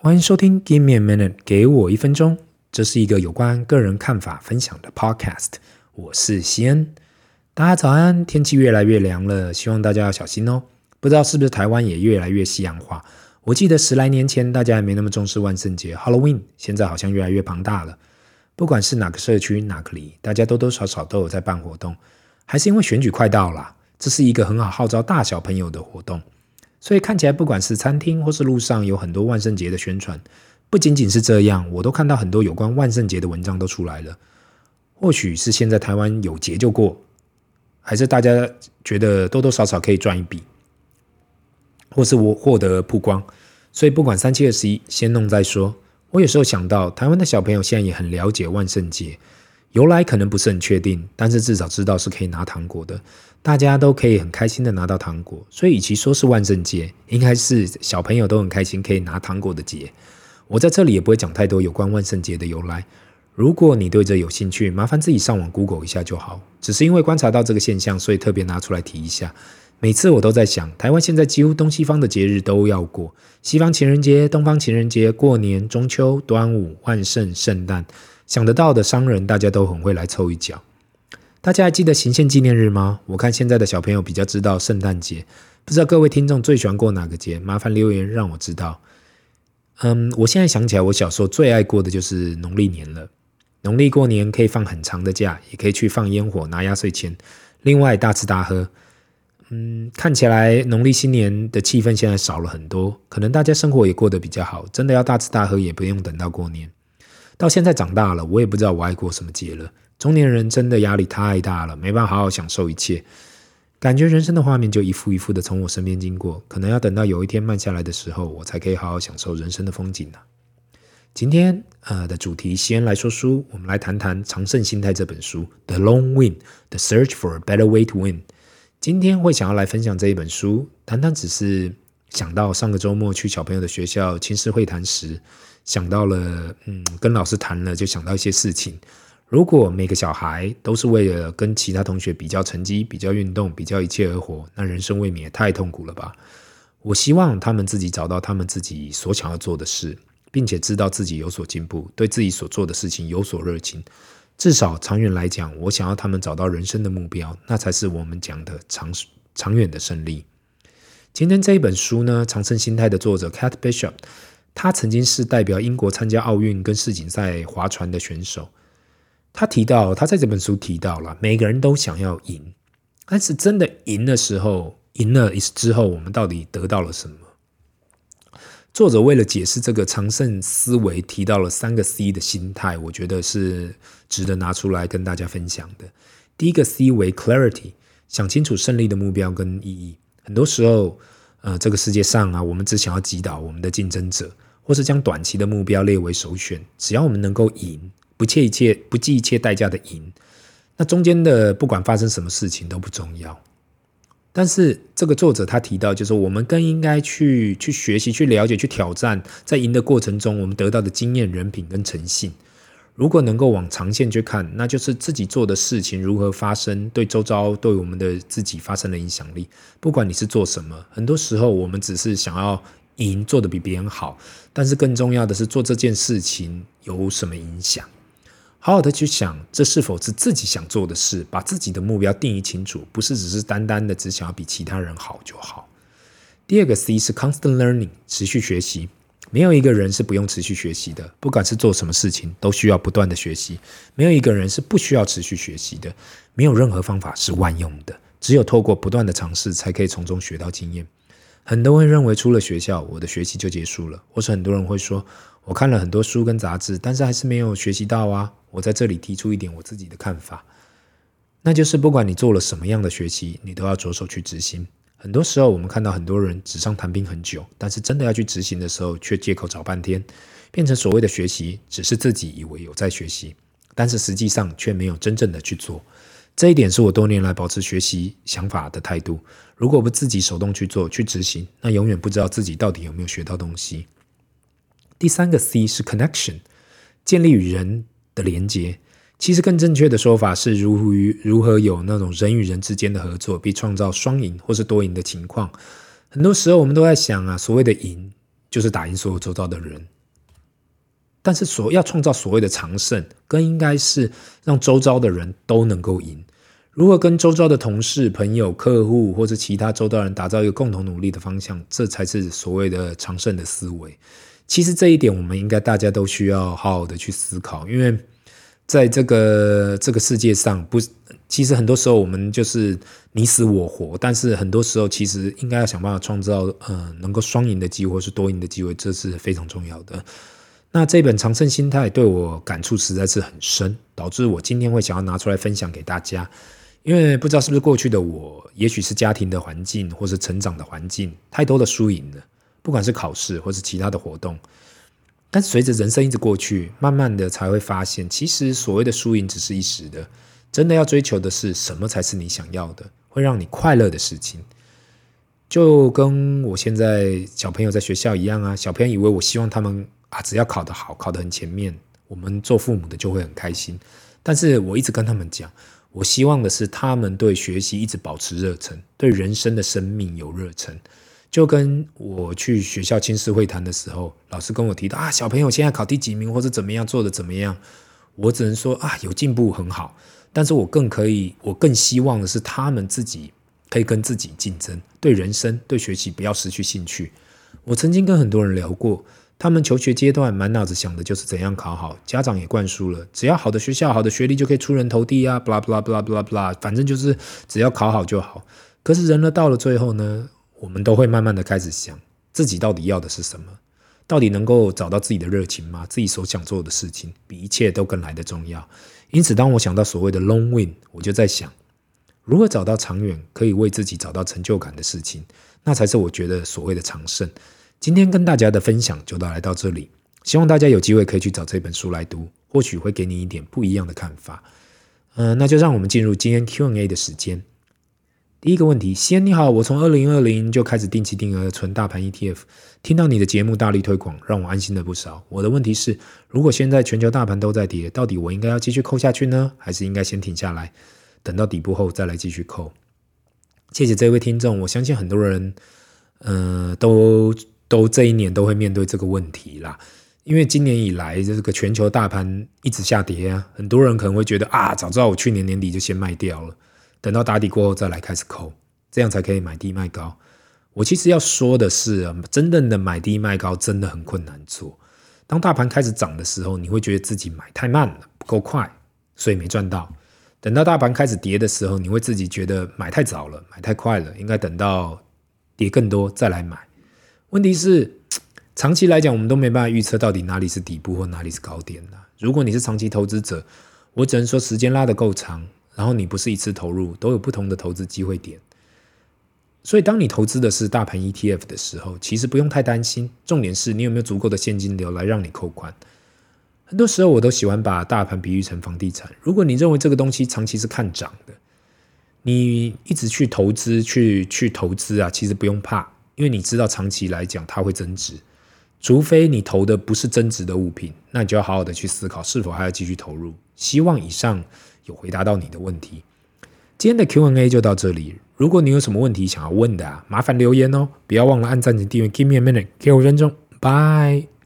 欢迎收听《Give Me a Minute》，给我一分钟。这是一个有关个人看法分享的 Podcast。我是西恩，大家早安。天气越来越凉了，希望大家要小心哦。不知道是不是台湾也越来越西洋化？我记得十来年前大家还没那么重视万圣节 Halloween，现在好像越来越庞大了。不管是哪个社区哪个里，大家多多少少都有在办活动。还是因为选举快到了，这是一个很好号召大小朋友的活动。所以看起来，不管是餐厅或是路上，有很多万圣节的宣传。不仅仅是这样，我都看到很多有关万圣节的文章都出来了。或许是现在台湾有节就过，还是大家觉得多多少少可以赚一笔，或是我获得曝光。所以不管三七二十一，先弄再说。我有时候想到，台湾的小朋友现在也很了解万圣节。由来可能不是很确定，但是至少知道是可以拿糖果的，大家都可以很开心的拿到糖果，所以与其说是万圣节，应该是小朋友都很开心可以拿糖果的节。我在这里也不会讲太多有关万圣节的由来，如果你对这有兴趣，麻烦自己上网 Google 一下就好。只是因为观察到这个现象，所以特别拿出来提一下。每次我都在想，台湾现在几乎东西方的节日都要过，西方情人节、东方情人节、过年、中秋、端午、万圣、圣诞。想得到的商人，大家都很会来凑一脚。大家还记得行宪纪念日吗？我看现在的小朋友比较知道圣诞节，不知道各位听众最喜欢过哪个节？麻烦留言让我知道。嗯，我现在想起来，我小时候最爱过的就是农历年了。农历过年可以放很长的假，也可以去放烟火、拿压岁钱，另外大吃大喝。嗯，看起来农历新年的气氛现在少了很多，可能大家生活也过得比较好，真的要大吃大喝也不用等到过年。到现在长大了，我也不知道我爱过什么节了。中年人真的压力太大了，没办法好好享受一切，感觉人生的画面就一幅一幅的从我身边经过，可能要等到有一天慢下来的时候，我才可以好好享受人生的风景呢。今天呃的主题，先来说书，我们来谈谈《长胜心态》这本书，《The Long Win: The Search for a Better Way to Win》。今天会想要来分享这一本书，谈谈只是想到上个周末去小朋友的学校亲师会谈时。想到了，嗯，跟老师谈了，就想到一些事情。如果每个小孩都是为了跟其他同学比较成绩、比较运动、比较一切而活，那人生未免也太痛苦了吧？我希望他们自己找到他们自己所想要做的事，并且知道自己有所进步，对自己所做的事情有所热情。至少长远来讲，我想要他们找到人生的目标，那才是我们讲的长长远的胜利。今天这一本书呢，《常胜心态》的作者 Kate Bishop。他曾经是代表英国参加奥运跟世锦赛划船的选手。他提到，他在这本书提到了，每个人都想要赢，但是真的赢的时候，赢了之后，我们到底得到了什么？作者为了解释这个常胜思维，提到了三个 C 的心态，我觉得是值得拿出来跟大家分享的。第一个 C 为 Clarity，想清楚胜利的目标跟意义。很多时候，呃，这个世界上啊，我们只想要击倒我们的竞争者。或是将短期的目标列为首选，只要我们能够赢，不切一切、不计一切代价的赢，那中间的不管发生什么事情都不重要。但是这个作者他提到，就是我们更应该去去学习、去了解、去挑战，在赢的过程中，我们得到的经验、人品跟诚信。如果能够往长线去看，那就是自己做的事情如何发生，对周遭、对我们的自己发生的影响力。不管你是做什么，很多时候我们只是想要。赢做得比别人好，但是更重要的是做这件事情有什么影响？好好的去想，这是否是自己想做的事？把自己的目标定义清楚，不是只是单单的只想要比其他人好就好。第二个 C 是 constant learning，持续学习。没有一个人是不用持续学习的，不管是做什么事情，都需要不断的学习。没有一个人是不需要持续学习的。没有任何方法是万用的，只有透过不断的尝试，才可以从中学到经验。很多人认为出了学校，我的学习就结束了，或是很多人会说，我看了很多书跟杂志，但是还是没有学习到啊。我在这里提出一点我自己的看法，那就是不管你做了什么样的学习，你都要着手去执行。很多时候，我们看到很多人纸上谈兵很久，但是真的要去执行的时候，却借口找半天，变成所谓的学习，只是自己以为有在学习，但是实际上却没有真正的去做。这一点是我多年来保持学习想法的态度。如果不自己手动去做、去执行，那永远不知道自己到底有没有学到东西。第三个 C 是 Connection，建立与人的连接。其实更正确的说法是如于如何有那种人与人之间的合作，并创造双赢或是多赢的情况。很多时候我们都在想啊，所谓的赢，就是打赢所有周遭的人。但是所要创造所谓的长胜，更应该是让周遭的人都能够赢。如何跟周遭的同事、朋友、客户或者其他周遭人打造一个共同努力的方向，这才是所谓的长胜的思维。其实这一点，我们应该大家都需要好好的去思考，因为在这个这个世界上，不，其实很多时候我们就是你死我活，但是很多时候其实应该要想办法创造，呃，能够双赢的机会，或是多赢的机会，这是非常重要的。那这本《长胜心态》对我感触实在是很深，导致我今天会想要拿出来分享给大家。因为不知道是不是过去的我，也许是家庭的环境，或是成长的环境，太多的输赢了，不管是考试或是其他的活动。但随着人生一直过去，慢慢的才会发现，其实所谓的输赢只是一时的，真的要追求的是什么才是你想要的，会让你快乐的事情。就跟我现在小朋友在学校一样啊，小朋友以为我希望他们啊，只要考得好，考得很前面，我们做父母的就会很开心。但是我一直跟他们讲。我希望的是，他们对学习一直保持热忱，对人生的生命有热忱。就跟我去学校亲师会谈的时候，老师跟我提到啊，小朋友现在考第几名，或者怎么样做的怎么样，我只能说啊，有进步很好。但是我更可以，我更希望的是，他们自己可以跟自己竞争，对人生、对学习不要失去兴趣。我曾经跟很多人聊过。他们求学阶段满脑子想的就是怎样考好，家长也灌输了，只要好的学校、好的学历就可以出人头地啊，blah blah blah blah blah，反正就是只要考好就好。可是人呢，到了最后呢，我们都会慢慢的开始想，自己到底要的是什么？到底能够找到自己的热情吗？自己所想做的事情，比一切都更来得重要。因此，当我想到所谓的 long win，我就在想，如何找到长远可以为自己找到成就感的事情，那才是我觉得所谓的长胜。今天跟大家的分享就到来到这里，希望大家有机会可以去找这本书来读，或许会给你一点不一样的看法。嗯、那就让我们进入今天 Q&A 的时间。第一个问题，先你好，我从二零二零就开始定期定额存大盘 ETF，听到你的节目大力推广，让我安心了不少。我的问题是，如果现在全球大盘都在跌，到底我应该要继续扣下去呢，还是应该先停下来，等到底部后再来继续扣？谢谢这位听众，我相信很多人，嗯、呃，都。都这一年都会面对这个问题啦，因为今年以来这个全球大盘一直下跌啊，很多人可能会觉得啊，早知道我去年年底就先卖掉了，等到打底过后再来开始扣，这样才可以买低卖高。我其实要说的是，真正的买低卖高真的很困难做。当大盘开始涨的时候，你会觉得自己买太慢了，不够快，所以没赚到。等到大盘开始跌的时候，你会自己觉得买太早了，买太快了，应该等到跌更多再来买。问题是，长期来讲，我们都没办法预测到底哪里是底部或哪里是高点的。如果你是长期投资者，我只能说时间拉得够长，然后你不是一次投入，都有不同的投资机会点。所以，当你投资的是大盘 ETF 的时候，其实不用太担心。重点是你有没有足够的现金流来让你扣款。很多时候，我都喜欢把大盘比喻成房地产。如果你认为这个东西长期是看涨的，你一直去投资、去去投资啊，其实不用怕。因为你知道长期来讲它会增值，除非你投的不是增值的物品，那你就要好好的去思考是否还要继续投入。希望以上有回答到你的问题。今天的 Q&A 就到这里。如果你有什么问题想要问的啊，麻烦留言哦，不要忘了按赞及订阅。Give me a minute，给我五分钟，拜。